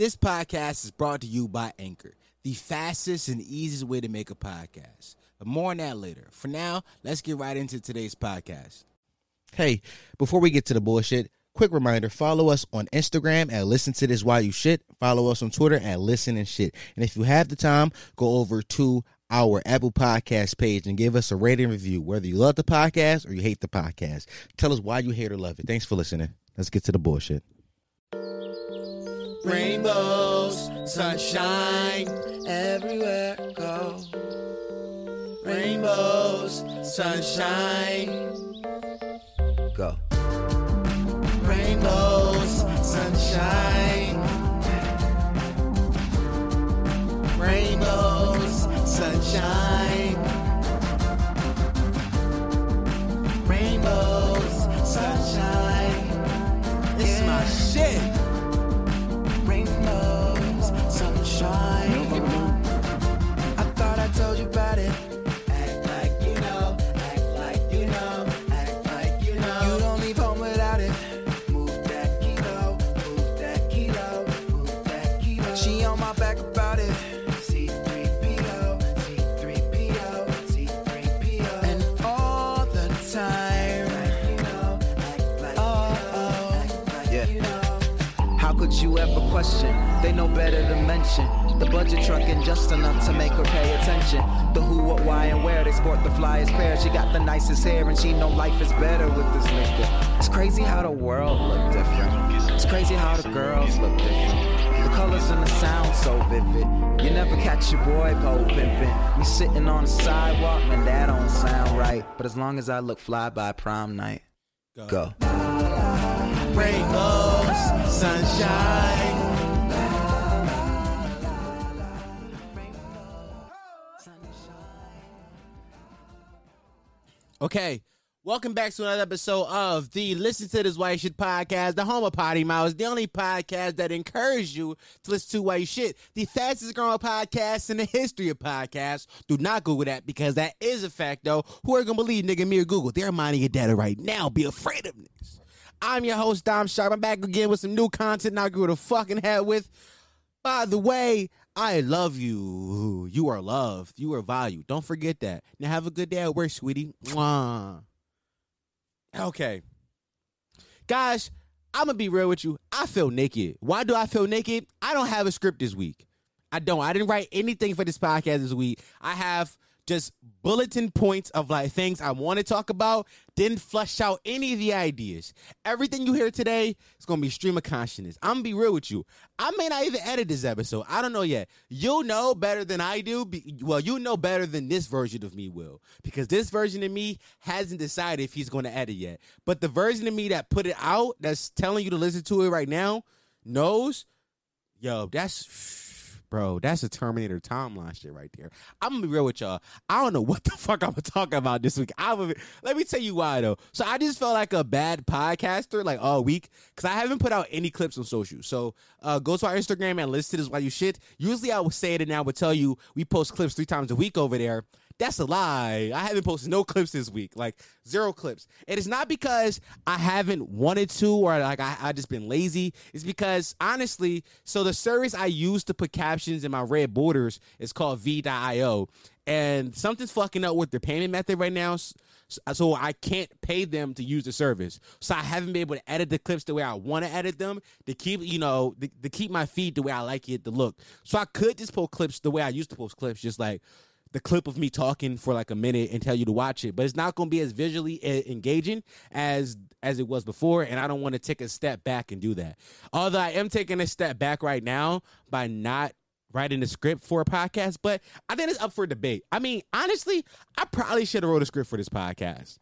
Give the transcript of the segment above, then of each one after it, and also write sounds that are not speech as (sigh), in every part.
This podcast is brought to you by Anchor, the fastest and easiest way to make a podcast. But more on that later. For now, let's get right into today's podcast. Hey, before we get to the bullshit, quick reminder follow us on Instagram at Listen to This While You Shit. Follow us on Twitter at Listen and Shit. And if you have the time, go over to our Apple Podcast page and give us a rating review, whether you love the podcast or you hate the podcast. Tell us why you hate or love it. Thanks for listening. Let's get to the bullshit. Rainbows, sunshine, everywhere I go. Rainbows, sunshine. Go. Rainbows, sunshine. Rainbows, sunshine. Rainbows, sunshine. It's my shit. Yeah. How could you ever question? They know better to mention. The budget truck ain't just enough to make her pay attention. The who, what, why, and where they sport the flyest pair. She got the nicest hair and she know life is better with this nigga. It's crazy how the world look different. It's crazy how the girls look different. The colors and the sound so vivid. You never catch your boy pole pimping. Me sitting on the sidewalk, man, that don't sound right. But as long as I look fly by prom night, go. Sunshine. Okay. Welcome back to another episode of the Listen to This White Shit podcast, the home of Potty Mouse, the only podcast that encourages you to listen to white shit, the fastest growing podcast in the history of podcasts. Do not Google that because that is a fact, though. Who are going to believe nigga me or Google? They're mining your data right now. Be afraid of this. I'm your host, Dom Sharp. I'm back again with some new content I grew the fucking head with. By the way, I love you. You are loved. You are valued. Don't forget that. Now have a good day at work, sweetie. Mwah. Okay. Guys, I'm to be real with you. I feel naked. Why do I feel naked? I don't have a script this week. I don't. I didn't write anything for this podcast this week. I have just bulletin points of like things I want to talk about. Didn't flush out any of the ideas. Everything you hear today is gonna be stream of consciousness. I'm gonna be real with you. I may not even edit this episode. I don't know yet. You'll know better than I do. Well, you know better than this version of me will, because this version of me hasn't decided if he's gonna edit yet. But the version of me that put it out, that's telling you to listen to it right now, knows. Yo, that's bro, that's a Terminator timeline shit right there. I'm gonna be real with y'all. I don't know what the (laughs) fuck I'm talking about this week. I would, let me tell you why though. So I just felt like a bad podcaster like all week because I haven't put out any clips on social. So uh, go to our Instagram and list it as why you shit. Usually I would say it and I would tell you we post clips three times a week over there. That's a lie. I haven't posted no clips this week, like zero clips. And it's not because I haven't wanted to or like I, I just been lazy. It's because honestly, so the service I use to put captions in my red borders is called V.io. And something's fucking up with their payment method right now. So I can't pay them to use the service. So I haven't been able to edit the clips the way I want to edit them to keep, you know, to, to keep my feed the way I like it to look. So I could just post clips the way I used to post clips, just like the clip of me talking for like a minute and tell you to watch it but it's not going to be as visually engaging as as it was before and i don't want to take a step back and do that. Although i am taking a step back right now by not writing a script for a podcast but i think it's up for debate. I mean honestly i probably should have wrote a script for this podcast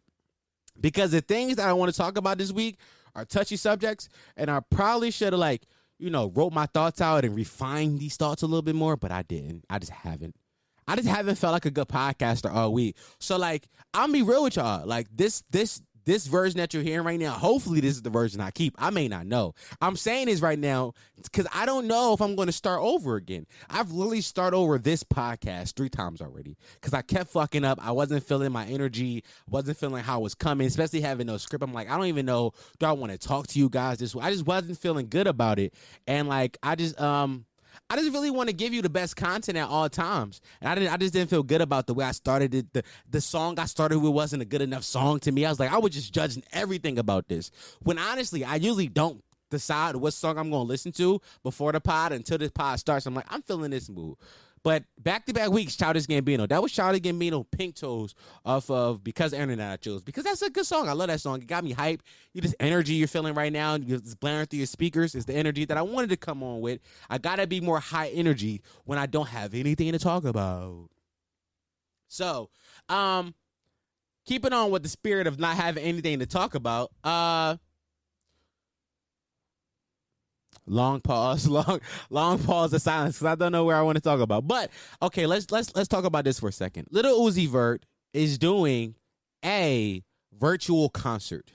because the things that i want to talk about this week are touchy subjects and i probably should have like you know wrote my thoughts out and refined these thoughts a little bit more but i didn't. I just haven't I just haven't felt like a good podcaster all week. So like, I'll be real with y'all. Like this, this, this version that you're hearing right now, hopefully this is the version I keep. I may not know. I'm saying this right now because I don't know if I'm going to start over again. I've literally started over this podcast three times already because I kept fucking up. I wasn't feeling my energy, wasn't feeling how it was coming, especially having no script. I'm like, I don't even know. Do I want to talk to you guys this way? I just wasn't feeling good about it, and like I just um I just really want to give you the best content at all times. And I didn't I just didn't feel good about the way I started it. The the song I started with wasn't a good enough song to me. I was like, I was just judging everything about this. When honestly, I usually don't decide what song I'm gonna listen to before the pod until this pod starts. I'm like, I'm feeling this mood. But back to back weeks, Childish Gambino. That was Childish Gambino, Pink Toes, off of Because Internet I Chose. Because that's a good song. I love that song. It got me hype. You just energy you're feeling right now, it's blaring through your speakers. Is the energy that I wanted to come on with. I gotta be more high energy when I don't have anything to talk about. So, um, keeping on with the spirit of not having anything to talk about, uh long pause (laughs) long long pause of silence because i don't know where i want to talk about. But okay let's let's let's talk about this for a second. Little uzi vert is doing a virtual concert.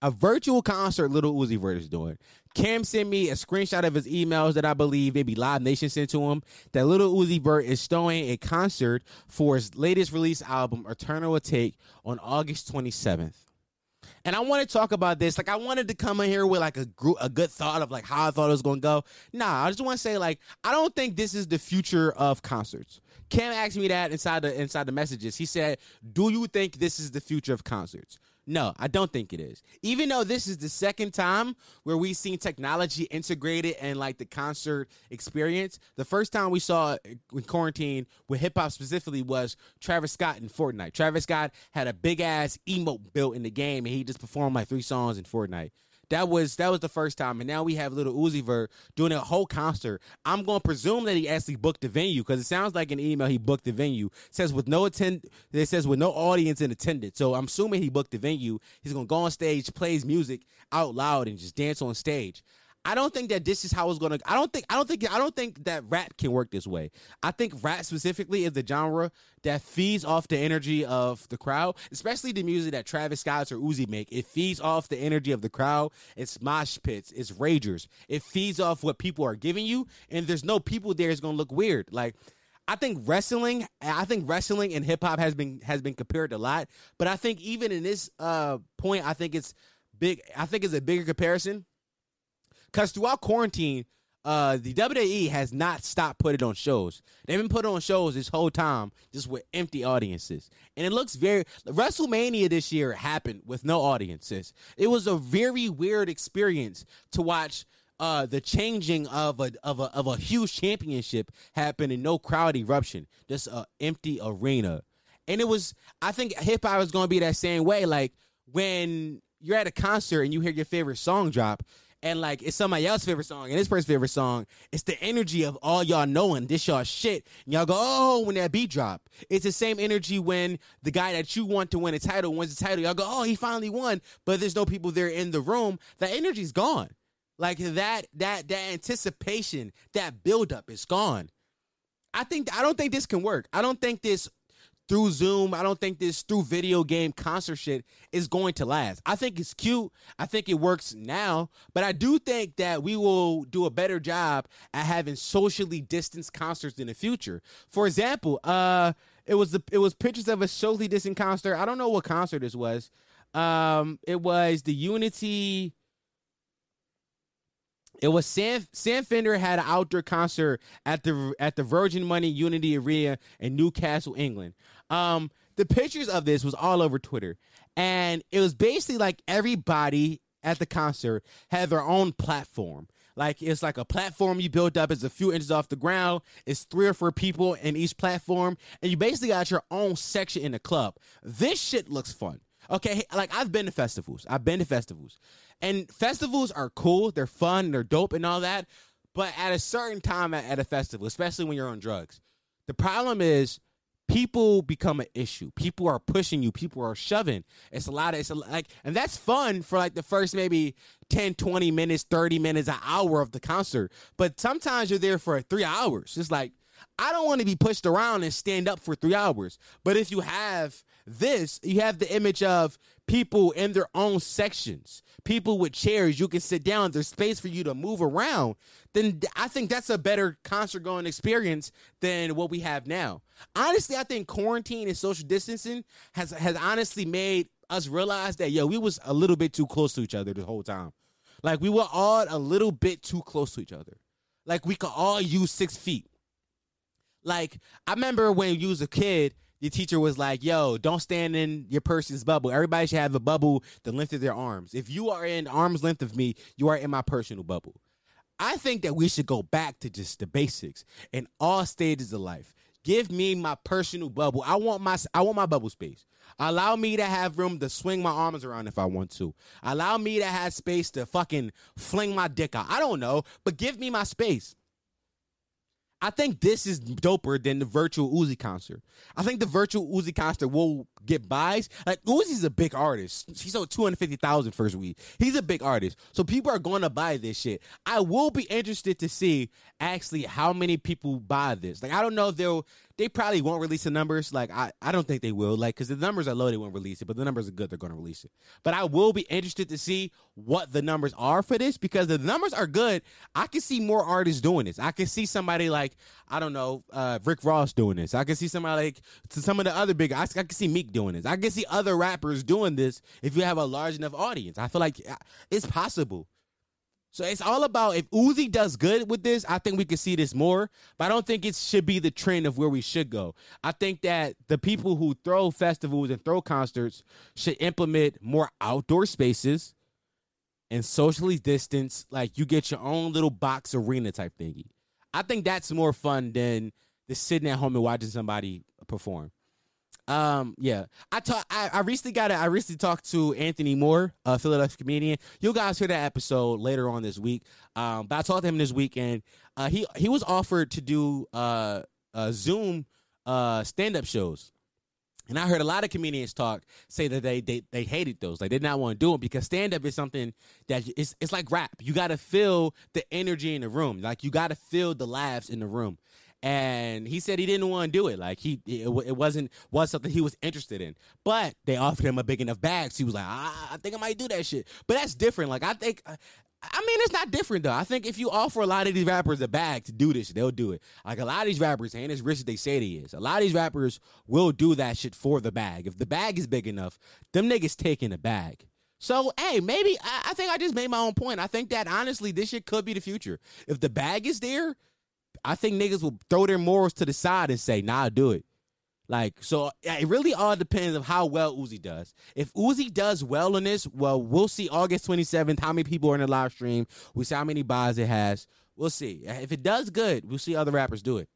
A virtual concert little uzi vert is doing. Cam sent me a screenshot of his emails that i believe maybe live nation sent to him that little uzi vert is throwing a concert for his latest release album Eternal Atake on august 27th and I want to talk about this. Like, I wanted to come in here with like a group, a good thought of like how I thought it was going to go. Nah, I just want to say like I don't think this is the future of concerts. Cam asked me that inside the inside the messages. He said, "Do you think this is the future of concerts?" No, I don't think it is. Even though this is the second time where we've seen technology integrated in like the concert experience, the first time we saw in quarantine with hip hop specifically was Travis Scott in Fortnite. Travis Scott had a big ass emote built in the game and he just performed like three songs in Fortnite. That was that was the first time, and now we have little Uzi Vert doing a whole concert. I'm going to presume that he actually booked the venue because it sounds like an email he booked the venue. It says with no attend, it says with no audience in attendance. So I'm assuming he booked the venue. He's going to go on stage, plays music out loud, and just dance on stage. I don't think that this is how it's gonna. I don't think. I don't think. I don't think that rap can work this way. I think rap specifically is the genre that feeds off the energy of the crowd, especially the music that Travis Scott or Uzi make. It feeds off the energy of the crowd. It's mosh pits. It's ragers. It feeds off what people are giving you, and there's no people there. It's gonna look weird. Like I think wrestling, I think wrestling and hip hop has been has been compared a lot, but I think even in this uh, point, I think it's big. I think it's a bigger comparison because throughout quarantine, uh, the WWE has not stopped putting on shows. They've been putting on shows this whole time, just with empty audiences, and it looks very. WrestleMania this year happened with no audiences. It was a very weird experience to watch. Uh, the changing of a of a of a huge championship happen and no crowd eruption, just an empty arena, and it was. I think hip hop is going to be that same way. Like when you're at a concert and you hear your favorite song drop, and like it's somebody else's favorite song and this person's favorite song. It's the energy of all y'all knowing this y'all shit. And y'all go, oh, when that beat drop. It's the same energy when the guy that you want to win a title wins the title. Y'all go, oh, he finally won, but there's no people there in the room. That energy's gone. Like that, that, that anticipation, that buildup is gone. I think I don't think this can work. I don't think this through Zoom. I don't think this through video game concert shit is going to last. I think it's cute. I think it works now, but I do think that we will do a better job at having socially distanced concerts in the future. For example, uh it was the it was pictures of a socially distant concert. I don't know what concert this was. Um it was the Unity it was Sam Sam Fender had an outdoor concert at the at the Virgin Money Unity Arena in Newcastle, England. Um, the pictures of this was all over Twitter, and it was basically like everybody at the concert had their own platform. Like it's like a platform you build up. It's a few inches off the ground. It's three or four people in each platform, and you basically got your own section in the club. This shit looks fun. Okay, like I've been to festivals. I've been to festivals. And festivals are cool, they're fun, they're dope and all that. But at a certain time at, at a festival, especially when you're on drugs, the problem is people become an issue. People are pushing you. People are shoving. It's a lot of it's a, like, and that's fun for like the first maybe 10, 20 minutes, 30 minutes, an hour of the concert. But sometimes you're there for three hours. It's like, I don't want to be pushed around and stand up for three hours. But if you have this, you have the image of people in their own sections, people with chairs, you can sit down, there's space for you to move around, then I think that's a better concert going experience than what we have now. Honestly, I think quarantine and social distancing has has honestly made us realize that yo, we was a little bit too close to each other the whole time. Like we were all a little bit too close to each other. Like we could all use six feet. Like I remember when you was a kid, your teacher was like, "Yo, don't stand in your person's bubble. Everybody should have a bubble the length of their arms. If you are in arm's length of me, you are in my personal bubble." I think that we should go back to just the basics in all stages of life. Give me my personal bubble. I want my I want my bubble space. Allow me to have room to swing my arms around if I want to. Allow me to have space to fucking fling my dick out. I don't know, but give me my space. I think this is doper than the virtual Uzi concert. I think the virtual Uzi concert will get buys. Like Uzi's a big artist. He sold 250,000 first week. He's a big artist. So people are going to buy this shit. I will be interested to see actually how many people buy this. Like I don't know if they'll they probably won't release the numbers. Like I, I don't think they will. Like because the numbers are low, they won't release it. But the numbers are good, they're going to release it. But I will be interested to see what the numbers are for this because the numbers are good. I can see more artists doing this. I can see somebody like I don't know uh, Rick Ross doing this. I can see somebody like some of the other big. I, I can see Meek doing this. I can see other rappers doing this if you have a large enough audience. I feel like uh, it's possible. So it's all about if Uzi does good with this, I think we can see this more. But I don't think it should be the trend of where we should go. I think that the people who throw festivals and throw concerts should implement more outdoor spaces and socially distance. Like you get your own little box arena type thingy. I think that's more fun than the sitting at home and watching somebody perform. Um, yeah, I talk. I, I recently got. A, I recently talked to Anthony Moore, a Philadelphia comedian. You guys hear that episode later on this week. Um, but I talked to him this weekend. Uh, he he was offered to do uh, uh Zoom uh stand up shows. And I heard a lot of comedians talk say that they they, they hated those. Like they did not want to do them because stand up is something that it's it's like rap. You got to feel the energy in the room. Like you got to feel the laughs in the room and he said he didn't want to do it. Like he, it, it, wasn't was something he was interested in. But they offered him a big enough bag, so he was like, ah, I think I might do that shit. But that's different. Like I think. I mean, it's not different though. I think if you offer a lot of these rappers a bag to do this, they'll do it. Like a lot of these rappers ain't as rich as they say they is. A lot of these rappers will do that shit for the bag. If the bag is big enough, them niggas taking the bag. So hey, maybe I, I think I just made my own point. I think that honestly, this shit could be the future. If the bag is there, I think niggas will throw their morals to the side and say, "Nah, do it." Like so, it really all depends on how well Uzi does. If Uzi does well in this, well, we'll see August twenty seventh how many people are in the live stream. We see how many buys it has. We'll see. If it does good, we'll see other rappers do it.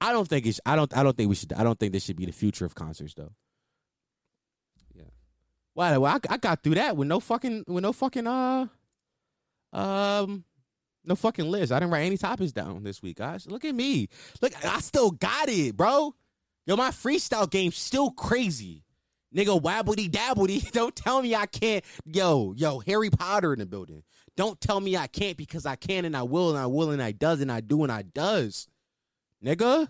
I don't think it's. I don't. I don't think we should. I don't think this should be the future of concerts, though. Yeah. Well, well I, I got through that with no fucking with no fucking uh um no fucking list. I didn't write any topics down this week, guys. Look at me. Look, I still got it, bro. Yo, my freestyle game's still crazy. Nigga, wabbly dabbledy. (laughs) Don't tell me I can't. Yo, yo, Harry Potter in the building. Don't tell me I can't because I can and I will and I will and I does and I do and I does. Nigga.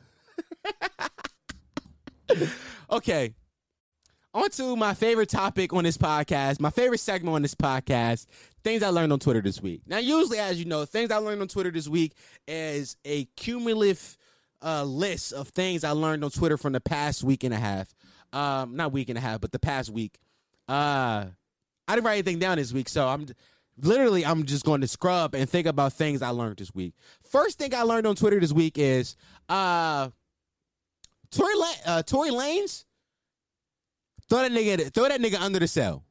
(laughs) okay. On to my favorite topic on this podcast, my favorite segment on this podcast things I learned on Twitter this week. Now, usually, as you know, things I learned on Twitter this week is a cumulative uh, list of things I learned on Twitter from the past week and a half. Um, not week and a half, but the past week. Uh, I didn't write anything down this week, so I'm literally I'm just going to scrub and think about things I learned this week. First thing I learned on Twitter this week is uh, Tory uh, Tory Lanez throw that nigga throw that nigga under the cell.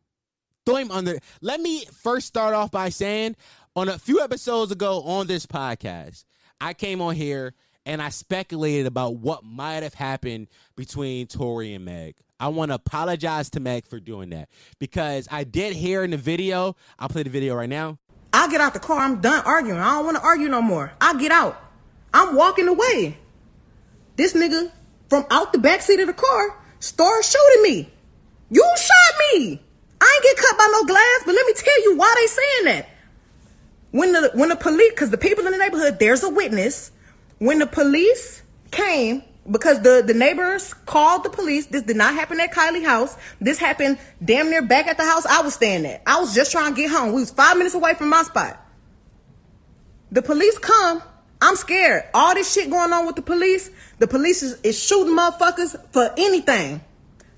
Throw him under. Let me first start off by saying on a few episodes ago on this podcast, I came on here and I speculated about what might have happened between Tory and Meg. I want to apologize to Meg for doing that because I did hear in the video. I'll play the video right now. I get out the car. I'm done arguing. I don't want to argue no more. I get out. I'm walking away. This nigga from out the back seat of the car starts shooting me. You shot me. I ain't get cut by no glass, but let me tell you why they saying that. When the when the police, because the people in the neighborhood, there's a witness. When the police came because the the neighbors called the police. This did not happen at Kylie house. This happened damn near back at the house I was staying at. I was just trying to get home. We was five minutes away from my spot. The police come. I'm scared. All this shit going on with the police. The police is, is shooting motherfuckers for anything.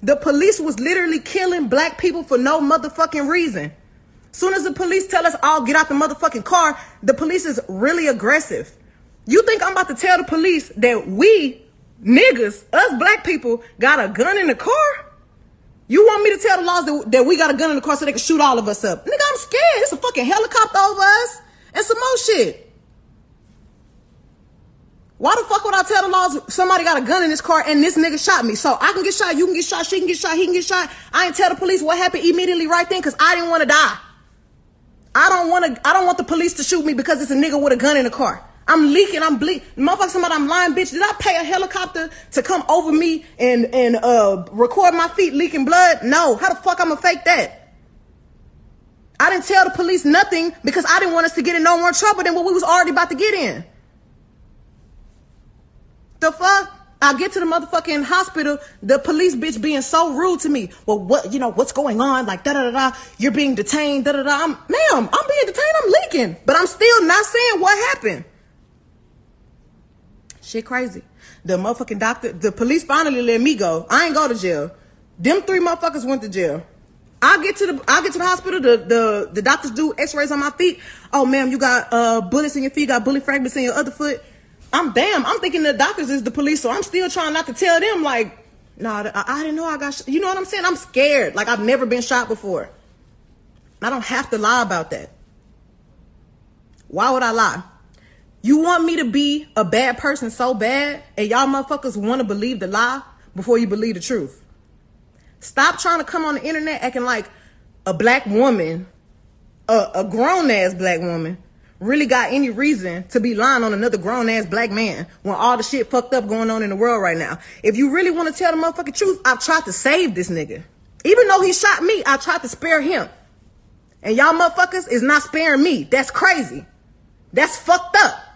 The police was literally killing black people for no motherfucking reason. Soon as the police tell us all get out the motherfucking car, the police is really aggressive. You think I'm about to tell the police that we niggas, us black people, got a gun in the car? You want me to tell the laws that, that we got a gun in the car so they can shoot all of us up? Nigga, I'm scared. It's a fucking helicopter over us and some more shit. Why the fuck would I tell the laws somebody got a gun in this car and this nigga shot me? So I can get shot, you can get shot, she can get shot, he can get shot. I ain't tell the police what happened immediately right then because I didn't want to die. I don't want to. I don't want the police to shoot me because it's a nigga with a gun in the car. I'm leaking. I'm bleeding. Motherfucker, somebody, I'm lying, bitch. Did I pay a helicopter to come over me and and uh record my feet leaking blood? No. How the fuck I'ma fake that? I didn't tell the police nothing because I didn't want us to get in no more trouble than what we was already about to get in. The fuck? I get to the motherfucking hospital, the police bitch being so rude to me. Well, what, you know, what's going on? Like, da da da da, you're being detained, da da da. I'm, ma'am, I'm being detained, I'm leaking. But I'm still not saying what happened. Shit crazy. The motherfucking doctor, the police finally let me go. I ain't go to jail. Them three motherfuckers went to jail. I get to the I get to the hospital. The the the doctors do X-rays on my feet. Oh, ma'am, you got uh bullets in your feet. You Got bullet fragments in your other foot. I'm damn. I'm thinking the doctors is the police, so I'm still trying not to tell them like, nah, I, I didn't know I got. You know what I'm saying? I'm scared. Like I've never been shot before. I don't have to lie about that. Why would I lie? You want me to be a bad person so bad, and y'all motherfuckers want to believe the lie before you believe the truth. Stop trying to come on the internet acting like a black woman, a, a grown ass black woman, really got any reason to be lying on another grown ass black man when all the shit fucked up going on in the world right now. If you really want to tell the motherfucking truth, I've tried to save this nigga. Even though he shot me, I tried to spare him. And y'all motherfuckers is not sparing me. That's crazy. That's fucked up.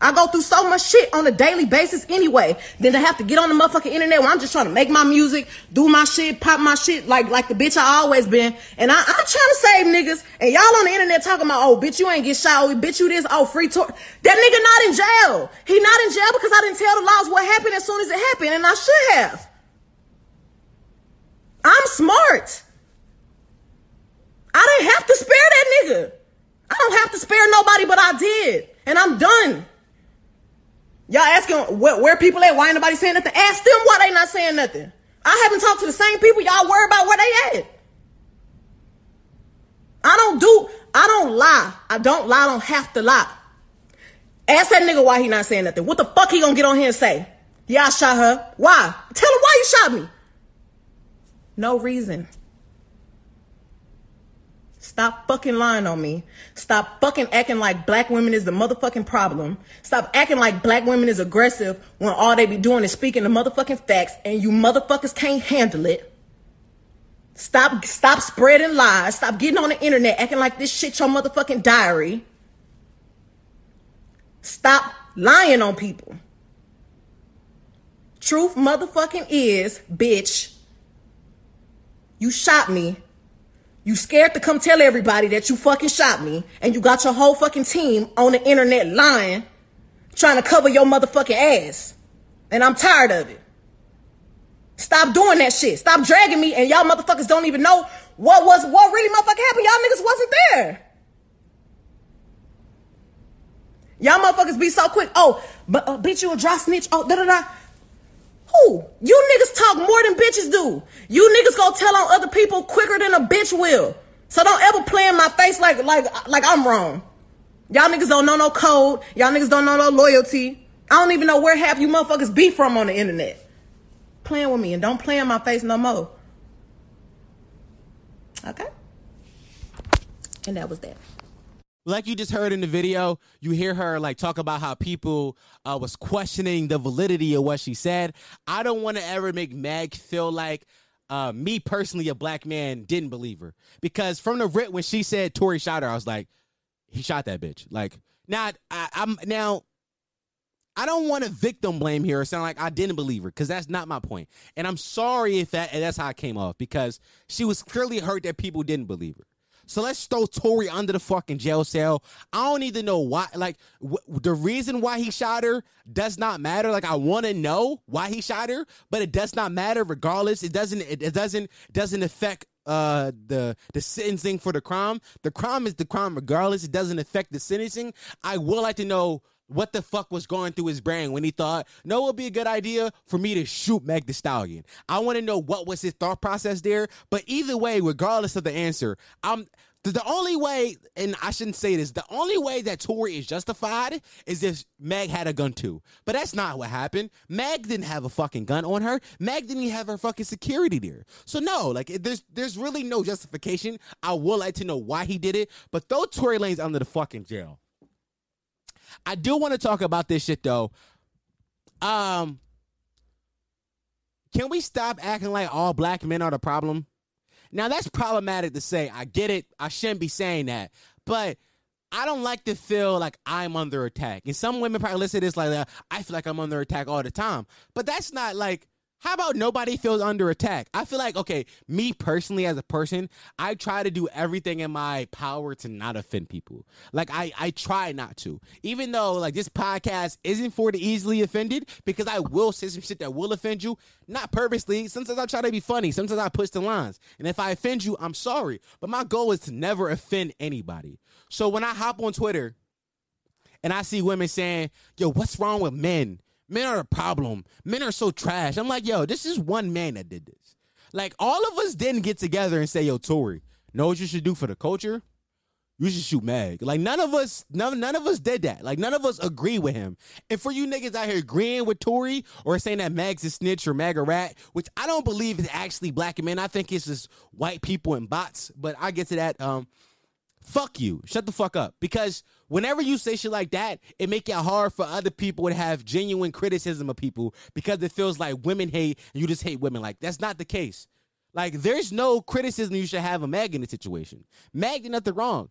I go through so much shit on a daily basis anyway. Then to have to get on the motherfucking internet where I'm just trying to make my music, do my shit, pop my shit like like the bitch I always been. And I, am trying to save niggas. And y'all on the internet talking about, oh, bitch, you ain't get shot. Oh, bitch, you this. Oh, free tour. That nigga not in jail. He not in jail because I didn't tell the laws what happened as soon as it happened. And I should have. I'm smart. I didn't have to spare that nigga. I don't have to spare nobody, but I did. And I'm done. Y'all asking where, where people at? Why ain't nobody saying nothing? Ask them why they not saying nothing. I haven't talked to the same people. Y'all worry about where they at. I don't do, I don't lie. I don't lie. I don't have to lie. Ask that nigga why he not saying nothing. What the fuck he gonna get on here and say? Yeah, I shot her. Why? Tell him why you shot me. No reason. Stop fucking lying on me. Stop fucking acting like black women is the motherfucking problem. Stop acting like black women is aggressive when all they be doing is speaking the motherfucking facts and you motherfuckers can't handle it. Stop stop spreading lies. Stop getting on the internet acting like this shit your motherfucking diary. Stop lying on people. Truth motherfucking is, bitch. You shot me you scared to come tell everybody that you fucking shot me and you got your whole fucking team on the internet lying, trying to cover your motherfucking ass. And I'm tired of it. Stop doing that shit. Stop dragging me and y'all motherfuckers don't even know what was what really motherfucking happened. Y'all niggas wasn't there. Y'all motherfuckers be so quick. Oh, but uh, bitch, you a dry snitch. Oh, da da da. Who? You niggas talk more than bitches do. You niggas go tell on other people quicker than a bitch will. So don't ever play in my face like like like I'm wrong. Y'all niggas don't know no code. Y'all niggas don't know no loyalty. I don't even know where half you motherfuckers be from on the internet. Playing with me and don't play in my face no more. Okay? And that was that like you just heard in the video, you hear her like talk about how people uh, was questioning the validity of what she said. I don't want to ever make Meg feel like uh, me personally, a black man, didn't believe her because from the rip when she said Tory shot her, I was like, he shot that bitch. Like now, I, I'm now. I don't want to victim blame here or sound like I didn't believe her because that's not my point. And I'm sorry if that that's how it came off because she was clearly hurt that people didn't believe her. So let's throw Tory under the fucking jail cell. I don't need to know why. Like the reason why he shot her does not matter. Like I want to know why he shot her, but it does not matter regardless. It doesn't. It, it doesn't doesn't affect uh the the sentencing for the crime. The crime is the crime regardless. It doesn't affect the sentencing. I would like to know what the fuck was going through his brain when he thought, no, it would be a good idea for me to shoot Meg the Stallion. I want to know what was his thought process there. But either way, regardless of the answer, I'm the only way, and I shouldn't say this, the only way that Tory is justified is if Meg had a gun too. But that's not what happened. Meg didn't have a fucking gun on her. Meg didn't even have her fucking security there. So no, like there's there's really no justification. I would like to know why he did it, but throw Tory Lanez under the fucking jail. I do want to talk about this shit though. Um, can we stop acting like all black men are the problem? Now that's problematic to say. I get it. I shouldn't be saying that. But I don't like to feel like I'm under attack. And some women probably listen to this like, I feel like I'm under attack all the time. But that's not like how about nobody feels under attack? I feel like, okay, me personally as a person, I try to do everything in my power to not offend people. Like I, I try not to. Even though like this podcast isn't for the easily offended, because I will say some shit that will offend you, not purposely. Sometimes I try to be funny. Sometimes I push the lines. And if I offend you, I'm sorry. But my goal is to never offend anybody. So when I hop on Twitter and I see women saying, yo, what's wrong with men? Men are a problem. Men are so trash. I'm like, yo, this is one man that did this. Like, all of us didn't get together and say, yo, Tory, know what you should do for the culture? You should shoot Meg. Like none of us, none, none of us did that. Like none of us agree with him. And for you niggas out here agreeing with Tory or saying that Meg's a snitch or Meg a rat, which I don't believe is actually black men. I think it's just white people and bots. But I get to that. Um, fuck you. Shut the fuck up. Because whenever you say shit like that, it make it hard for other people to have genuine criticism of people because it feels like women hate and you just hate women. Like that's not the case. Like there's no criticism you should have of Meg in the situation. Meg did nothing wrong.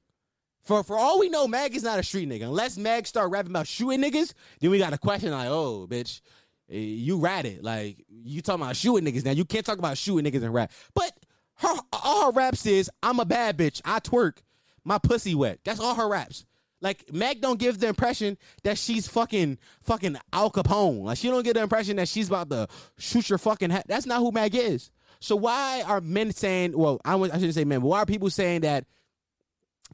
For for all we know, Mag is not a street nigga. Unless Mag start rapping about shooting niggas, then we got a question like, oh, bitch, eh, you ratted. Like you talking about shooting niggas now. You can't talk about shooting niggas and rap. But her all her raps is I'm a bad bitch. I twerk. My pussy wet. That's all her raps. Like Meg don't give the impression that she's fucking fucking Al Capone. Like she don't get the impression that she's about to shoot your fucking head. That's not who Meg is. So why are men saying? Well, I, I shouldn't say men, but why are people saying that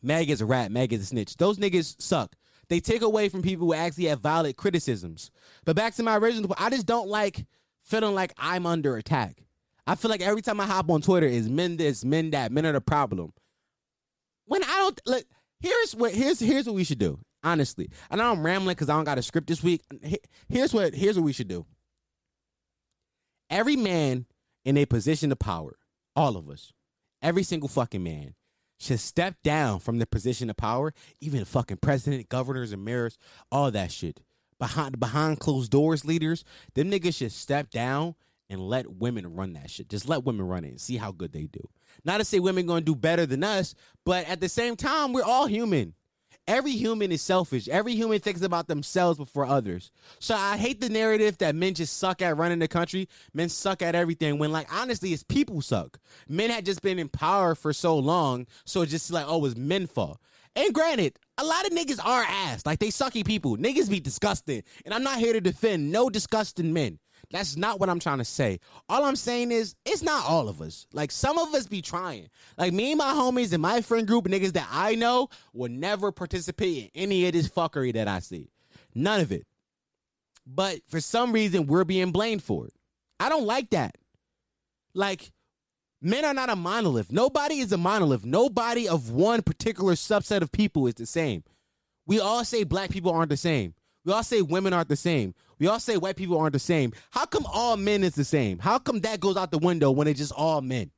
Meg is a rat, Meg is a snitch? Those niggas suck. They take away from people who actually have valid criticisms. But back to my original point, I just don't like feeling like I'm under attack. I feel like every time I hop on Twitter is men this, men that, men are the problem. When I don't look, here's what here's here's what we should do. Honestly, I know I'm rambling because I don't got a script this week. Here's what here's what we should do. Every man in a position of power, all of us, every single fucking man, should step down from the position of power. Even fucking president, governors, and mayors, all that shit. Behind behind closed doors, leaders, them niggas should step down and let women run that shit. Just let women run it and see how good they do. Not to say women gonna do better than us, but at the same time, we're all human. Every human is selfish. Every human thinks about themselves before others. So I hate the narrative that men just suck at running the country. Men suck at everything. When like honestly, it's people suck. Men had just been in power for so long, so it's just like oh, it's men fault. And granted, a lot of niggas are ass. Like they sucky people. Niggas be disgusting. And I'm not here to defend no disgusting men. That's not what I'm trying to say. All I'm saying is it's not all of us. Like some of us be trying. Like me and my homies and my friend group niggas that I know will never participate in any of this fuckery that I see. None of it. But for some reason we're being blamed for it. I don't like that. Like men are not a monolith. Nobody is a monolith. Nobody of one particular subset of people is the same. We all say black people aren't the same. We all say women aren't the same. We all say white people aren't the same. How come all men is the same? How come that goes out the window when it's just all men?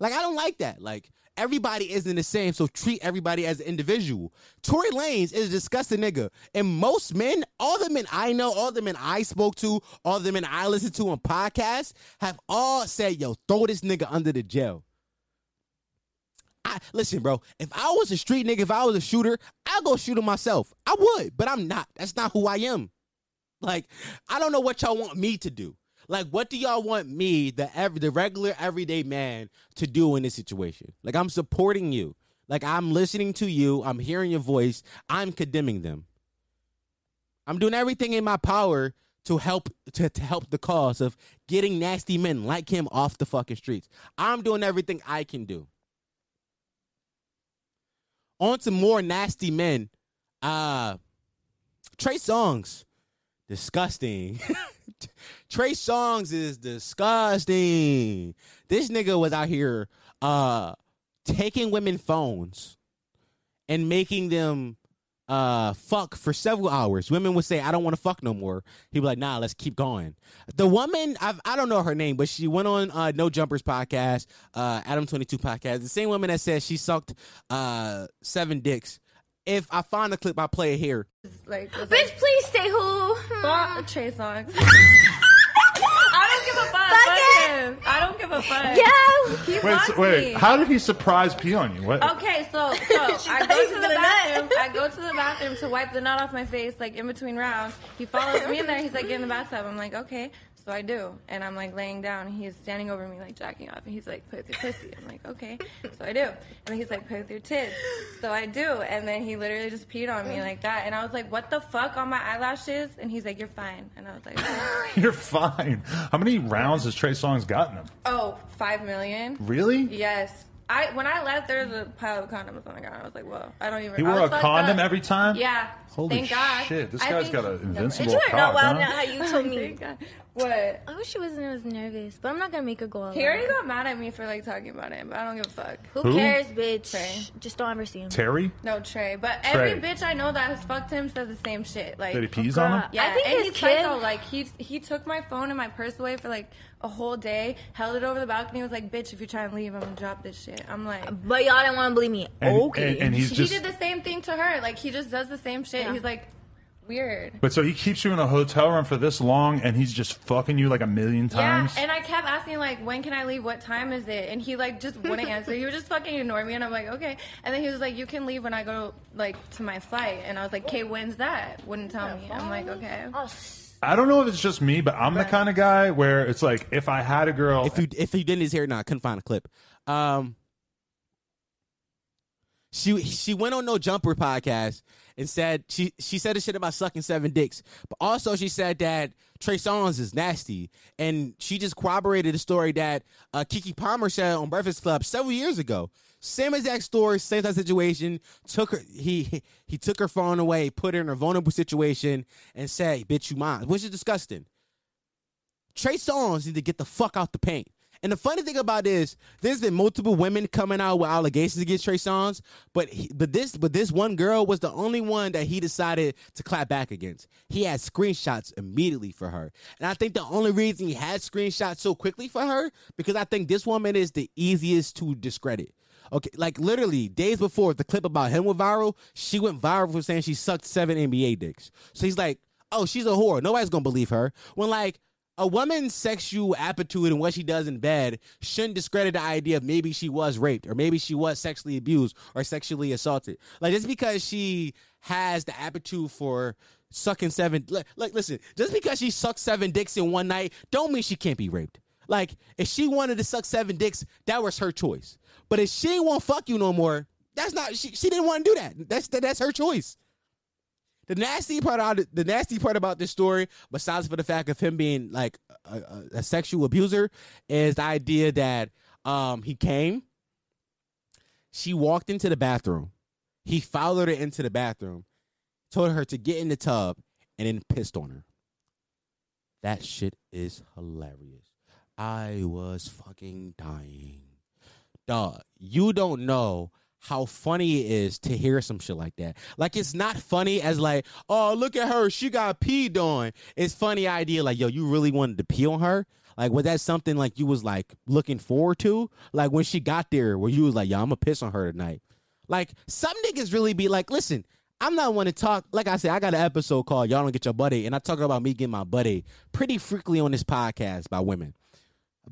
Like, I don't like that. Like, everybody isn't the same, so treat everybody as an individual. Tory Lanez is a disgusting nigga. And most men, all the men I know, all the men I spoke to, all the men I listen to on podcasts, have all said, yo, throw this nigga under the jail. I listen, bro. If I was a street nigga, if I was a shooter, I'll go shoot him myself. I would, but I'm not. That's not who I am. Like, I don't know what y'all want me to do. Like, what do y'all want me, the every, the regular everyday man, to do in this situation? Like, I'm supporting you. Like, I'm listening to you. I'm hearing your voice. I'm condemning them. I'm doing everything in my power to help to, to help the cause of getting nasty men like him off the fucking streets. I'm doing everything I can do. On to more nasty men. Uh Trey Songz. Disgusting. (laughs) Trey Songz is disgusting. This nigga was out here uh taking women phones and making them uh fuck for several hours. Women would say, I don't want to fuck no more. He'd be like, nah, let's keep going. The woman, I've, I don't know her name, but she went on uh No Jumpers podcast, uh Adam 22 podcast. The same woman that said she sucked uh seven dicks. If I find the clip, I'll play it here. Like, Bitch, like, please say who. fuck hmm. Trey Songz. (laughs) I don't give a fuck. Fuck Fuck it. I don't give a fuck. Yeah. He Wait, so, wait. me. How did he surprise pee on you? What? Okay, so (laughs) so I go to the bathroom. I go to the (laughs) bathroom to wipe the nut off my face, like in between rounds. He follows me in there. He's like, get in the bathtub. I'm like, okay. So I do, and I'm like laying down. And he's standing over me, like jacking off, and he's like, "Play with your pussy." I'm like, "Okay." So I do, and he's like, "Play with your tits." So I do, and then he literally just peed on me like that, and I was like, "What the fuck on my eyelashes?" And he's like, "You're fine," and I was like, (laughs) You're fine. How many rounds has Trey Songz gotten him? "Oh, five million? Really? Yes." I when I left, there was a pile of condoms on the ground. I was like, "Whoa, I don't even." He I wore was a fucked condom up. every time? Yeah. Holy Thank God. shit, this I guy's think- got an invincible Did you cock, know well huh? now how you (laughs) told me? Thank God. What? I wish she wasn't as nervous, but I'm not gonna make her go out. He already got mad at me for like talking about it, but I don't give a fuck. Who, Who? cares, bitch? Trey. Just don't ever see him. Terry? No Trey, but every Trey. bitch I know that has fucked him says the same shit. Like, Did he peas on him? Girl, yeah, I think and his he's kid- psycho. Like he he took my phone and my purse away for like a whole day, held it over the balcony, was like, "Bitch, if you're trying to leave, I'm gonna drop this shit." I'm like. But y'all didn't want to believe me. And, okay. And, and he's He just. did the same thing to her. Like he just does the same shit. Yeah. He's like weird. But so he keeps you in a hotel room for this long, and he's just fucking you like a million times. Yeah, and I kept asking like, when can I leave? What time is it? And he like just wouldn't (laughs) answer. He would just fucking ignore me, and I'm like, okay. And then he was like, you can leave when I go like to my flight. And I was like, okay, when's that? Wouldn't tell me. I'm like, okay. Oh, S- I don't know if it's just me, but I'm the kind of guy where it's like if I had a girl, if you if you didn't hear it, no, I couldn't find a clip. Um, she she went on No Jumper podcast and said she she said a shit about sucking seven dicks, but also she said that Trey Songz is nasty, and she just corroborated a story that uh, Keke Palmer said on Breakfast Club several years ago. Same exact story, same type of situation. Took her he he took her phone away, put her in a vulnerable situation, and said, "Bitch, you mine," which is disgusting. Trey Songz need to get the fuck out the paint. And the funny thing about this, there's been multiple women coming out with allegations against Trey Songz, but he, but this but this one girl was the only one that he decided to clap back against. He had screenshots immediately for her, and I think the only reason he had screenshots so quickly for her because I think this woman is the easiest to discredit. Okay, like literally days before the clip about him went viral, she went viral for saying she sucked seven NBA dicks. So he's like, "Oh, she's a whore. Nobody's gonna believe her." When like a woman's sexual aptitude and what she does in bed shouldn't discredit the idea of maybe she was raped or maybe she was sexually abused or sexually assaulted. Like just because she has the aptitude for sucking seven like, like listen, just because she sucked seven dicks in one night don't mean she can't be raped. Like if she wanted to suck seven dicks, that was her choice. But if she to fuck you no more, that's not she, she didn't want to do that. That's that's her choice. The nasty part out the nasty part about this story, besides for the fact of him being like a, a, a sexual abuser, is the idea that um he came, she walked into the bathroom, he followed her into the bathroom, told her to get in the tub, and then pissed on her. That shit is hilarious. I was fucking dying. Dog, you don't know how funny it is to hear some shit like that. Like it's not funny as like, oh look at her, she got peed on. It's funny idea like, yo, you really wanted to pee on her? Like was that something like you was like looking forward to? Like when she got there, where you was like, yo, I'm gonna piss on her tonight. Like some niggas really be like, listen, I'm not one to talk. Like I said, I got an episode called "Y'all Don't Get Your Buddy," and I talk about me getting my buddy pretty frequently on this podcast by women.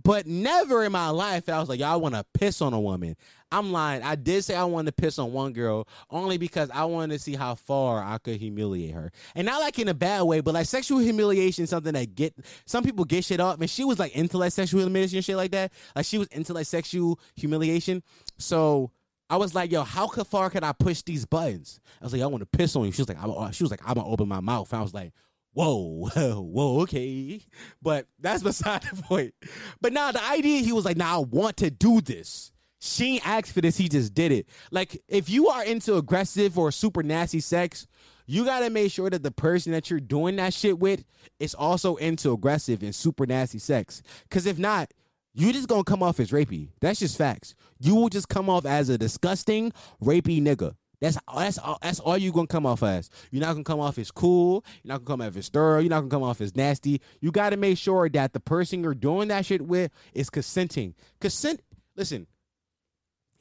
But never in my life I was like, y'all want to piss on a woman. I'm lying. I did say I wanted to piss on one girl only because I wanted to see how far I could humiliate her. And not like in a bad way, but like sexual humiliation is something that get some people get shit off. And she was like into like sexual humiliation and shit like that. Like she was into like sexual humiliation. So I was like, yo, how far can I push these buttons? I was like, I want to piss on you. She was like, I'm, uh, she was like, I'm gonna open my mouth. And I was like, whoa, (laughs) whoa, okay. But that's beside (laughs) the point. But now the idea, he was like, now I want to do this. She asked for this, he just did it. Like, if you are into aggressive or super nasty sex, you gotta make sure that the person that you're doing that shit with is also into aggressive and super nasty sex. Cause if not, you just gonna come off as rapey. That's just facts. You will just come off as a disgusting, rapey nigga. That's that's all, that's all you gonna come off as. You're not gonna come off as cool. You're not gonna come off as thorough. You're not gonna come off as nasty. You got to make sure that the person you're doing that shit with is consenting. Consent. Listen,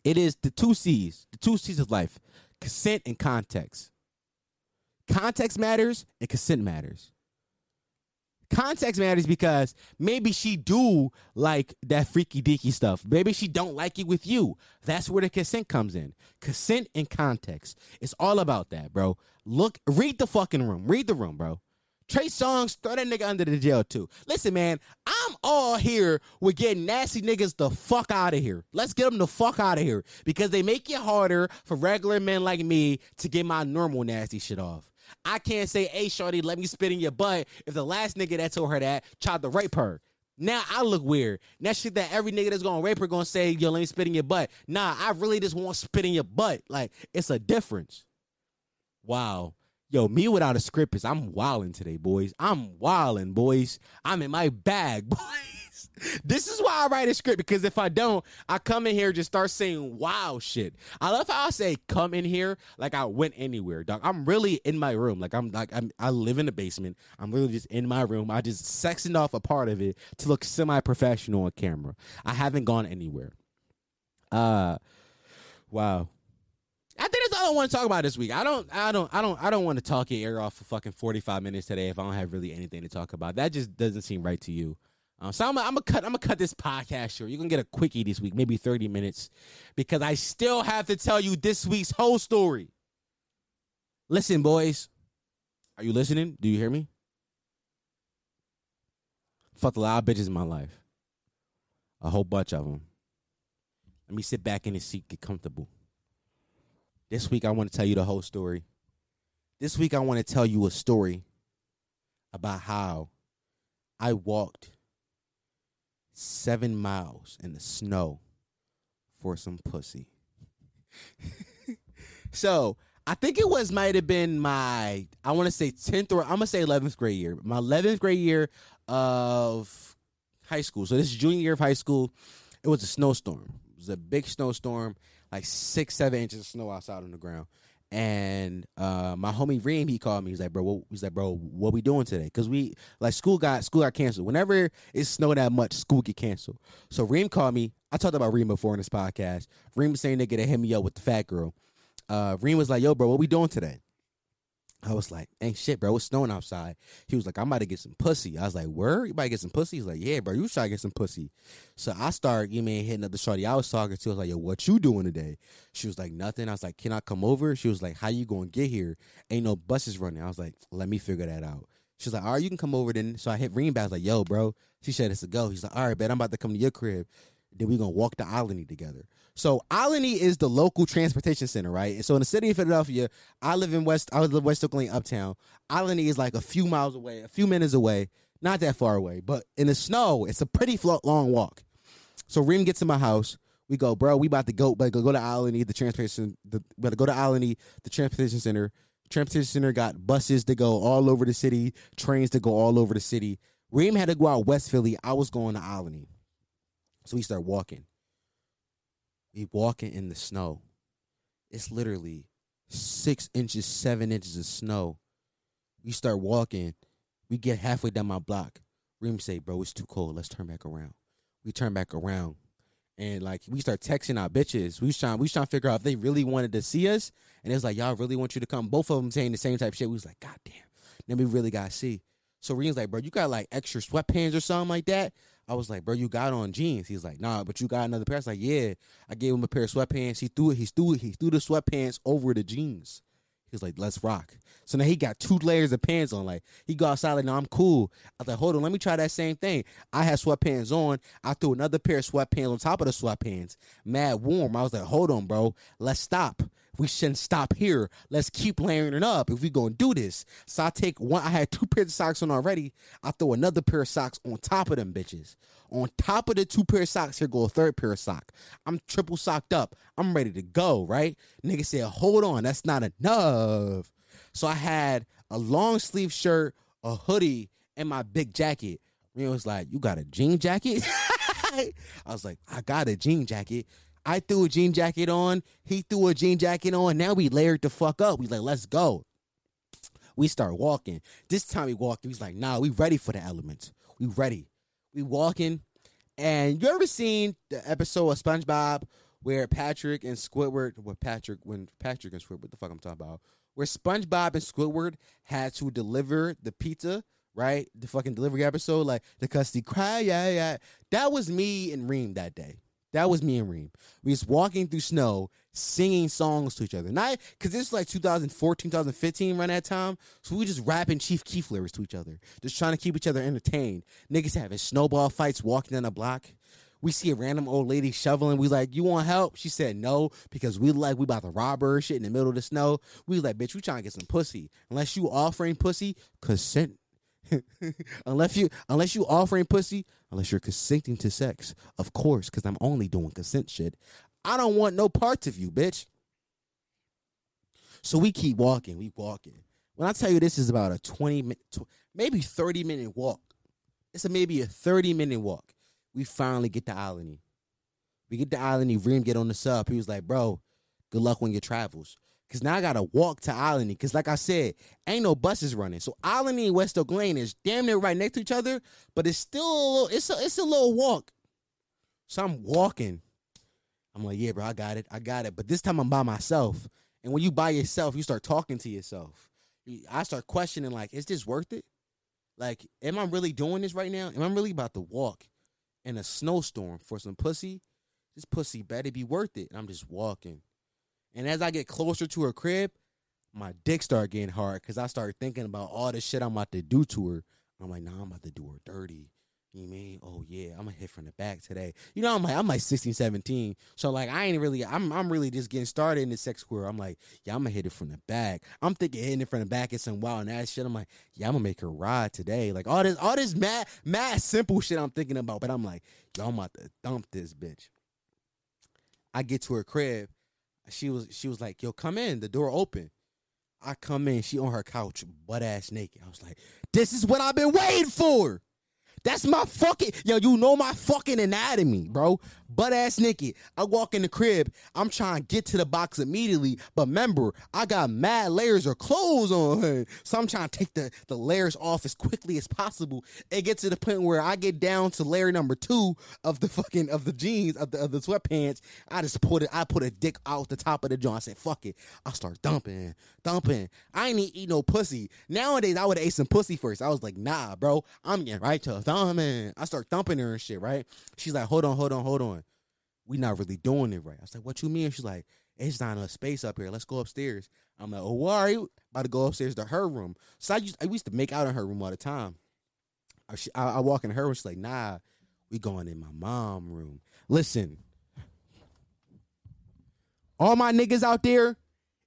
it is the two C's. The two C's of life: consent and context. Context matters and consent matters. Context matters because maybe she do like that freaky deaky stuff. Maybe she don't like it with you. That's where the consent comes in. Consent and context. It's all about that, bro. Look, read the fucking room. Read the room, bro. Trey Songz, throw that nigga under the jail too. Listen, man, I'm all here with getting nasty niggas the fuck out of here. Let's get them the fuck out of here because they make it harder for regular men like me to get my normal nasty shit off. I can't say, hey, shorty, let me spit in your butt if the last nigga that told her that tried to rape her. Now I look weird. That shit that every nigga that's gonna rape her gonna say, yo, let me spit in your butt. Nah, I really just want spit in your butt. Like, it's a difference. Wow. Yo, me without a script is I'm wilding today, boys. I'm wilding, boys. I'm in my bag, (laughs) boys. This is why I write a script because if I don't, I come in here just start saying wow shit. I love how I say come in here like I went anywhere, dog. I'm really in my room. Like I'm like I'm I live in the basement. I'm really just in my room. I just sectioned off a part of it to look semi-professional on camera. I haven't gone anywhere. Uh wow. I think that's all I want to talk about this week. I don't, I don't, I don't, I don't want to talk your ear off for fucking forty five minutes today if I don't have really anything to talk about. That just doesn't seem right to you. Um, so I'm, I'm gonna cut, I'm gonna cut this podcast short. You're gonna get a quickie this week, maybe thirty minutes, because I still have to tell you this week's whole story. Listen, boys, are you listening? Do you hear me? Fucked a lot of bitches in my life, a whole bunch of them. Let me sit back in the seat, get comfortable. This week, I want to tell you the whole story. This week, I want to tell you a story about how I walked seven miles in the snow for some pussy. (laughs) so, I think it was might have been my I want to say 10th or I'm to say 11th grade year. My 11th grade year of high school. So, this is junior year of high school. It was a snowstorm. It was a big snowstorm like six, seven inches of snow outside on the ground. And uh, my homie Reem, he called me. He's like, bro, what, he's like, bro, what we doing today? Because we like school got school got canceled. Whenever it snowed that much, school get canceled. So Reem called me. I talked about Reem before in this podcast. Reem was saying they get to hit me up with the fat girl. Uh, Reem was like, yo, bro, what we doing today? I was like, ain't shit, bro. It's snowing outside. He was like, I'm about to get some pussy. I was like, where? You about to get some pussy? He's like, yeah, bro. You try to get some pussy. So I start, you mean, hitting up the shorty I was talking to. I was like, yo, what you doing today? She was like, nothing. I was like, can I come over? She was like, how you going to get here? Ain't no buses running. I was like, let me figure that out. She's like, all right, you can come over then. So I hit Reem back. I was like, yo, bro. She said it's a go. He's like, all right, bet I'm about to come to your crib. Then we're gonna walk to Olney together. So Olney is the local transportation center, right? And so in the city of Philadelphia, I live in West. I live in West Oak Lane, Uptown. Olney is like a few miles away, a few minutes away, not that far away. But in the snow, it's a pretty long walk. So Reem gets to my house. We go, bro. We about to go, but go, to Olney, the transportation. The, to go to Olney, the transportation center. Transportation center got buses to go all over the city, trains to go all over the city. Reem had to go out West Philly. I was going to Olney. So we start walking. We walking in the snow. It's literally six inches, seven inches of snow. We start walking. We get halfway down my block. Reem say, bro, it's too cold. Let's turn back around. We turn back around. And like we start texting our bitches. We was trying we was trying to figure out if they really wanted to see us. And it's like, y'all really want you to come. Both of them saying the same type shit. We was like, God damn. Then we really gotta see. So Reem's like, bro, you got like extra sweatpants or something like that? I was like, bro, you got on jeans. He's like, nah, but you got another pair. I was like, yeah. I gave him a pair of sweatpants. He threw it. He threw it. He threw the sweatpants over the jeans. He was like, let's rock. So now he got two layers of pants on. Like he go outside like, no, I'm cool. I was like, hold on, let me try that same thing. I had sweatpants on. I threw another pair of sweatpants on top of the sweatpants. Mad warm. I was like, hold on, bro. Let's stop. We shouldn't stop here. Let's keep layering it up if we gonna do this. So I take one. I had two pairs of socks on already. I throw another pair of socks on top of them bitches. On top of the two pair of socks, here go a third pair of sock. I'm triple socked up. I'm ready to go. Right? Nigga said, hold on, that's not enough. So I had a long sleeve shirt, a hoodie, and my big jacket. Reem was like, "You got a jean jacket?" (laughs) I was like, "I got a jean jacket." I threw a jean jacket on. He threw a jean jacket on. Now we layered the fuck up. We like, let's go. We start walking. This time we walking. He's like, nah, we ready for the elements. We ready. We walking. And you ever seen the episode of SpongeBob where Patrick and Squidward, well, Patrick, when Patrick and Squidward, what the fuck I'm talking about? Where SpongeBob and Squidward had to deliver the pizza, right? The fucking delivery episode, like the Krusty Krab, yeah, yeah. That was me and Reem that day. That was me and Reem. We was walking through snow, singing songs to each other. Not because this is like 2014, 2015 around that time. So we just rapping Chief Keef lyrics to each other, just trying to keep each other entertained. Niggas having snowball fights walking down the block. We see a random old lady shoveling. We like, you want help? She said no because we like we about to rob her shit in the middle of the snow. We like, bitch, we trying to get some pussy. Unless you offering pussy, consent (laughs) unless you unless you offering pussy, unless you're consenting to sex, of course, because I'm only doing consent shit. I don't want no parts of you, bitch. So we keep walking, we walking. When I tell you this is about a 20 minute, maybe 30 minute walk, it's a maybe a 30 minute walk. We finally get to Olney. We get to Olney, Reem get on the sub. He was like, bro, good luck on your travels. Cause now I gotta walk to Olney. Cause like I said, ain't no buses running. So Olney and West Oak Lane is damn near right next to each other, but it's still a little, it's a it's a little walk. So I'm walking. I'm like, yeah, bro, I got it. I got it. But this time I'm by myself. And when you by yourself, you start talking to yourself. I start questioning, like, is this worth it? Like, am I really doing this right now? Am I really about to walk in a snowstorm for some pussy? This pussy better be worth it. And I'm just walking. And as I get closer to her crib, my dick start getting hard because I start thinking about all the shit I'm about to do to her. I'm like, nah, I'm about to do her dirty. You mean? Oh yeah, I'm gonna hit from the back today. You know, I'm like I'm like 16, 17. So like I ain't really I'm I'm really just getting started in the sex career. I'm like, yeah, I'm gonna hit it from the back. I'm thinking hitting it from the back is some wild and ass shit. I'm like, yeah, I'm gonna make her ride today. Like all this all this mad mad simple shit I'm thinking about, but I'm like, yo, I'm about to dump this bitch. I get to her crib she was she was like, "Yo, come in." The door open. I come in. She on her couch, butt ass naked. I was like, "This is what I've been waiting for." That's my fucking yo. You know my fucking anatomy, bro. Butt ass naked. I walk in the crib. I'm trying to get to the box immediately, but remember, I got mad layers of clothes on so I'm trying to take the the layers off as quickly as possible. and get to the point where I get down to layer number two of the fucking of the jeans of the of the sweatpants. I just put it. I put a dick out the top of the joint. I said, "Fuck it." I start dumping, dumping. I ain't eat, no pussy. Nowadays, I would have ate some pussy first. I was like, "Nah, bro. I'm getting right to thumbing." I start thumping her and shit. Right? She's like, "Hold on, hold on, hold on." we not really doing it right. I was like, what you mean? She's like, it's not enough space up here. Let's go upstairs. I'm like, oh, why you about to go upstairs to her room? So I used, I used to make out in her room all the time. I, I, I walk in her room. She's like, nah, we going in my mom room. Listen, all my niggas out there,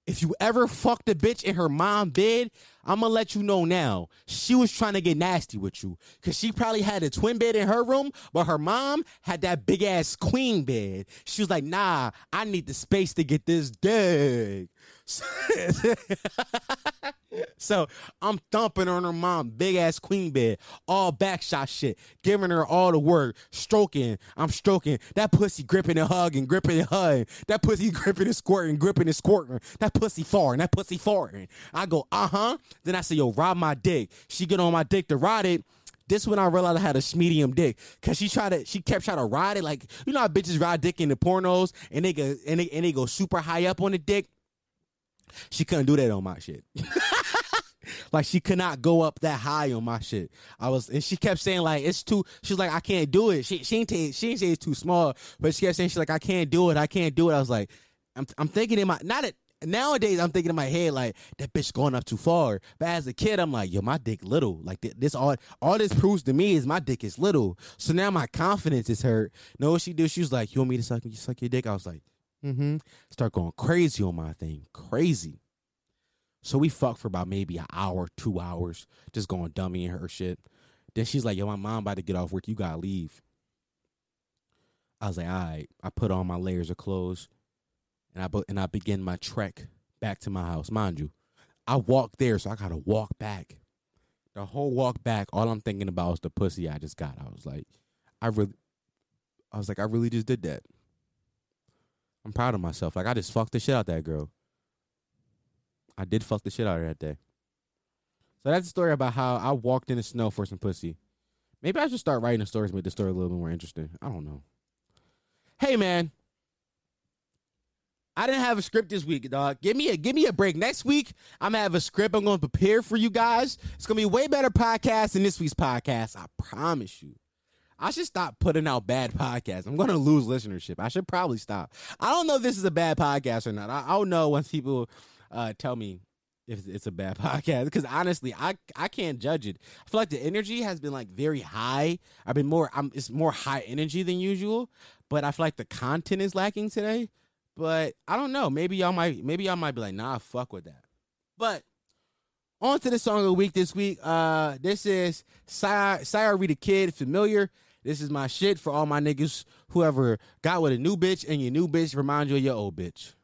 if you ever fucked a bitch in her mom bed, I'm gonna let you know now. She was trying to get nasty with you because she probably had a twin bed in her room, but her mom had that big ass queen bed. She was like, "Nah, I need the space to get this dick." (laughs) so I'm thumping on her mom, big ass queen bed, all back shot shit, giving her all the work, stroking. I'm stroking that pussy, gripping and hugging, gripping and hugging. That pussy (laughs) gripping and squirting, gripping and squirting. That pussy farting, that pussy farting. I go, uh huh. Then I say, yo, ride my dick. She get on my dick to ride it. This when I realized I had a medium dick, cause she tried to, she kept trying to ride it like you know how bitches ride dick in the pornos and they go and they, and they go super high up on the dick. She couldn't do that on my shit. (laughs) Like she could not go up that high on my shit. I was, and she kept saying like it's too. She's like I can't do it. She she ain't t- she ain't say it's too small, but she kept saying she's like I can't do it. I can't do it. I was like, I'm I'm thinking in my not it. Nowadays, I'm thinking in my head like that bitch going up too far. But as a kid, I'm like, yo, my dick little. Like th- this, all all this proves to me is my dick is little. So now my confidence is hurt. Know what she do? She was like, you want me to suck you suck your dick? I was like, mm-hmm. Start going crazy on my thing, crazy. So we fucked for about maybe an hour, two hours, just going dummy in her shit. Then she's like, yo, my mom about to get off work. You gotta leave. I was like, all right. I put on my layers of clothes and I bu- and I begin my trek back to my house. Mind you, I walked there, so I gotta walk back. The whole walk back, all I'm thinking about is the pussy I just got. I was like, I really, I was like, I really just did that. I'm proud of myself. Like I just fucked the shit out that girl. I did fuck the shit out of her that day. So that's a story about how I walked in the snow for some pussy. Maybe I should start writing the stories to make the story a little bit more interesting. I don't know. Hey man, I didn't have a script this week, dog. Give me a give me a break. Next week, I'm gonna have a script. I'm gonna prepare for you guys. It's gonna be way better podcast than this week's podcast. I promise you. I should stop putting out bad podcasts. I'm gonna lose listenership. I should probably stop. I don't know if this is a bad podcast or not. I, don't know once people uh, tell me if it's a bad (laughs) podcast because honestly, I I can't judge it. I feel like the energy has been like very high. I've been more. I'm. It's more high energy than usual, but I feel like the content is lacking today. But I don't know. Maybe y'all might. Maybe y'all might be like, nah, fuck with that. But on to the song of the week this week. Uh, this is Sire Sy Ari Da Kid, familiar. This is my shit for all my niggas whoever got with a new bitch and your new bitch remind you of your old bitch.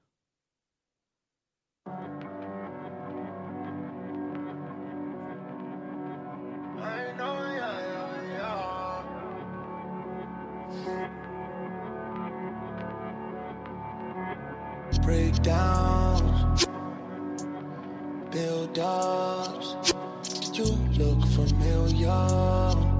breakdowns, build. You look familiar.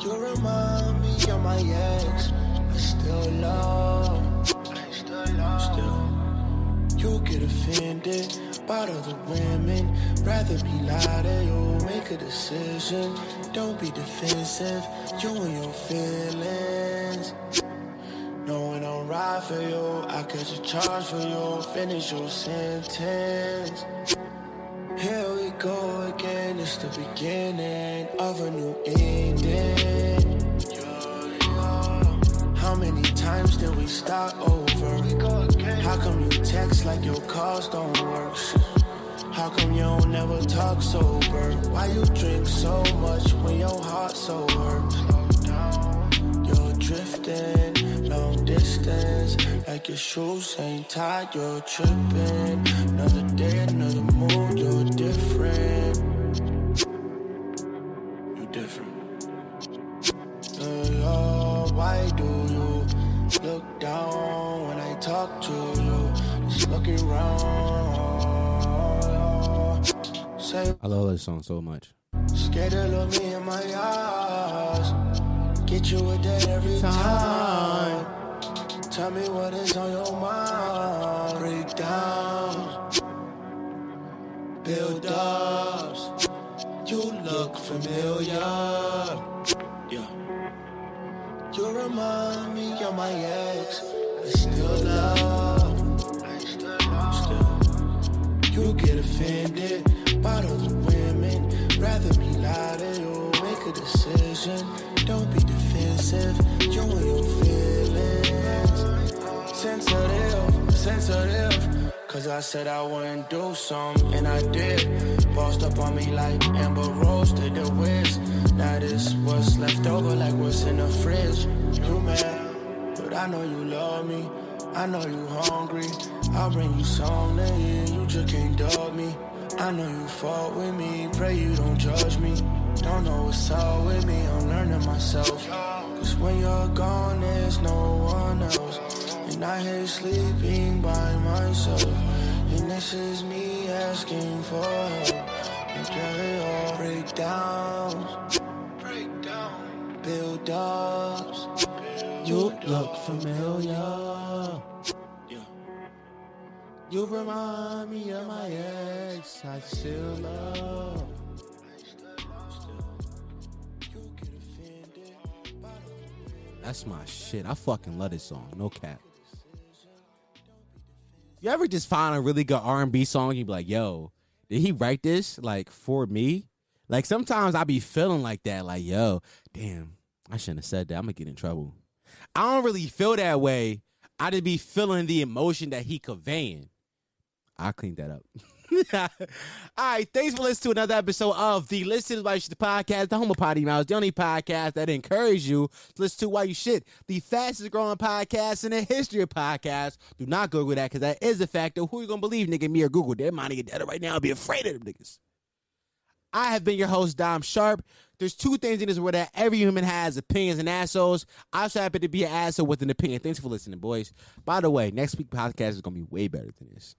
You remind me of my ex. I still love. I still love. Still. You get offended about other women. Rather be louder. You make a decision. Don't be defensive. You and your feelings. Knowing I'm right for you, I catch a charge for you, finish your sentence. Here we go again, it's the beginning of a new ending. How many times did we start over? How come you text like your calls don't work? How come you don't never talk sober? Why you drink so much when your heart so hurt? You're drifting long distance, like your shoes ain't tied. You're tripping. Another day, another mood. You're different. You different. Yeah, yeah, why do you look down when I talk to you? Just looking around. Say I love this song so much. Scared to look me in my eyes. Get you a date every time. Tell me what is on your mind. Breakdowns, build ups. You look familiar. Yeah. You remind me of my ex. I still love. I still love. Still. You get offended by other women. Rather be louder, you make a decision. Don't be defensive. You and your feelings. Sensitive, sensitive. Cause I said I wouldn't do something, and I did. Bossed up on me like Amber Rose did the whiz. Now this what's left over, like what's in the fridge. You mad, but I know you love me. I know you hungry. I'll bring you something. You just can't dub me. I know you fought with me. Pray you don't judge me. Don't know what's up with me. I'm learning myself. Cause when you're gone, there's no one else. And I hate sleeping by myself. And this is me asking for help. And carry on breakdowns. Breakdown. Build ups. You look familiar. Yeah. You remind me of my ex. I still love. That's my shit. I fucking love this song. No cap. You ever just find a really good R and B song? You be like, "Yo, did he write this like for me?" Like sometimes I be feeling like that. Like, "Yo, damn, I shouldn't have said that. I'm gonna get in trouble." I don't really feel that way. I just be feeling the emotion that he conveying. I cleaned that up. (laughs) (laughs) All right, thanks for listening to another episode of the Listen Why You Shit podcast, the home of Potty Mouse, the only podcast that encourages you to listen to why you shit, the fastest growing podcast in the history of podcasts. Do not Google that because that is a factor. Who you gonna believe, nigga? Me or Google? They're mind get dead right now. I'll be afraid of them niggas. I have been your host, Dom Sharp. There's two things in this world that every human has opinions and assholes. I also happen to be an asshole with an opinion. Thanks for listening, boys. By the way, next week podcast is going to be way better than this.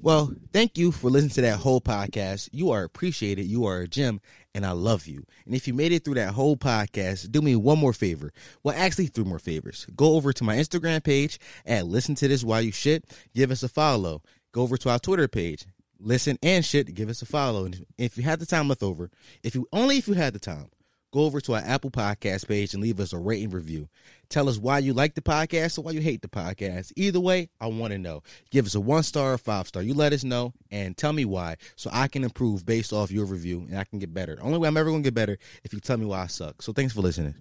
Well, thank you for listening to that whole podcast. You are appreciated. You are a gem, and I love you. And if you made it through that whole podcast, do me one more favor. Well, actually, three more favors. Go over to my Instagram page and listen to this while you shit. Give us a follow. Go over to our Twitter page. Listen and shit. Give us a follow. And if you have the time left over, if you only if you had the time, go over to our Apple Podcast page and leave us a rating review. Tell us why you like the podcast or why you hate the podcast. Either way, I want to know. Give us a one star or five star. You let us know and tell me why so I can improve based off your review and I can get better. Only way I'm ever going to get better if you tell me why I suck. So thanks for listening.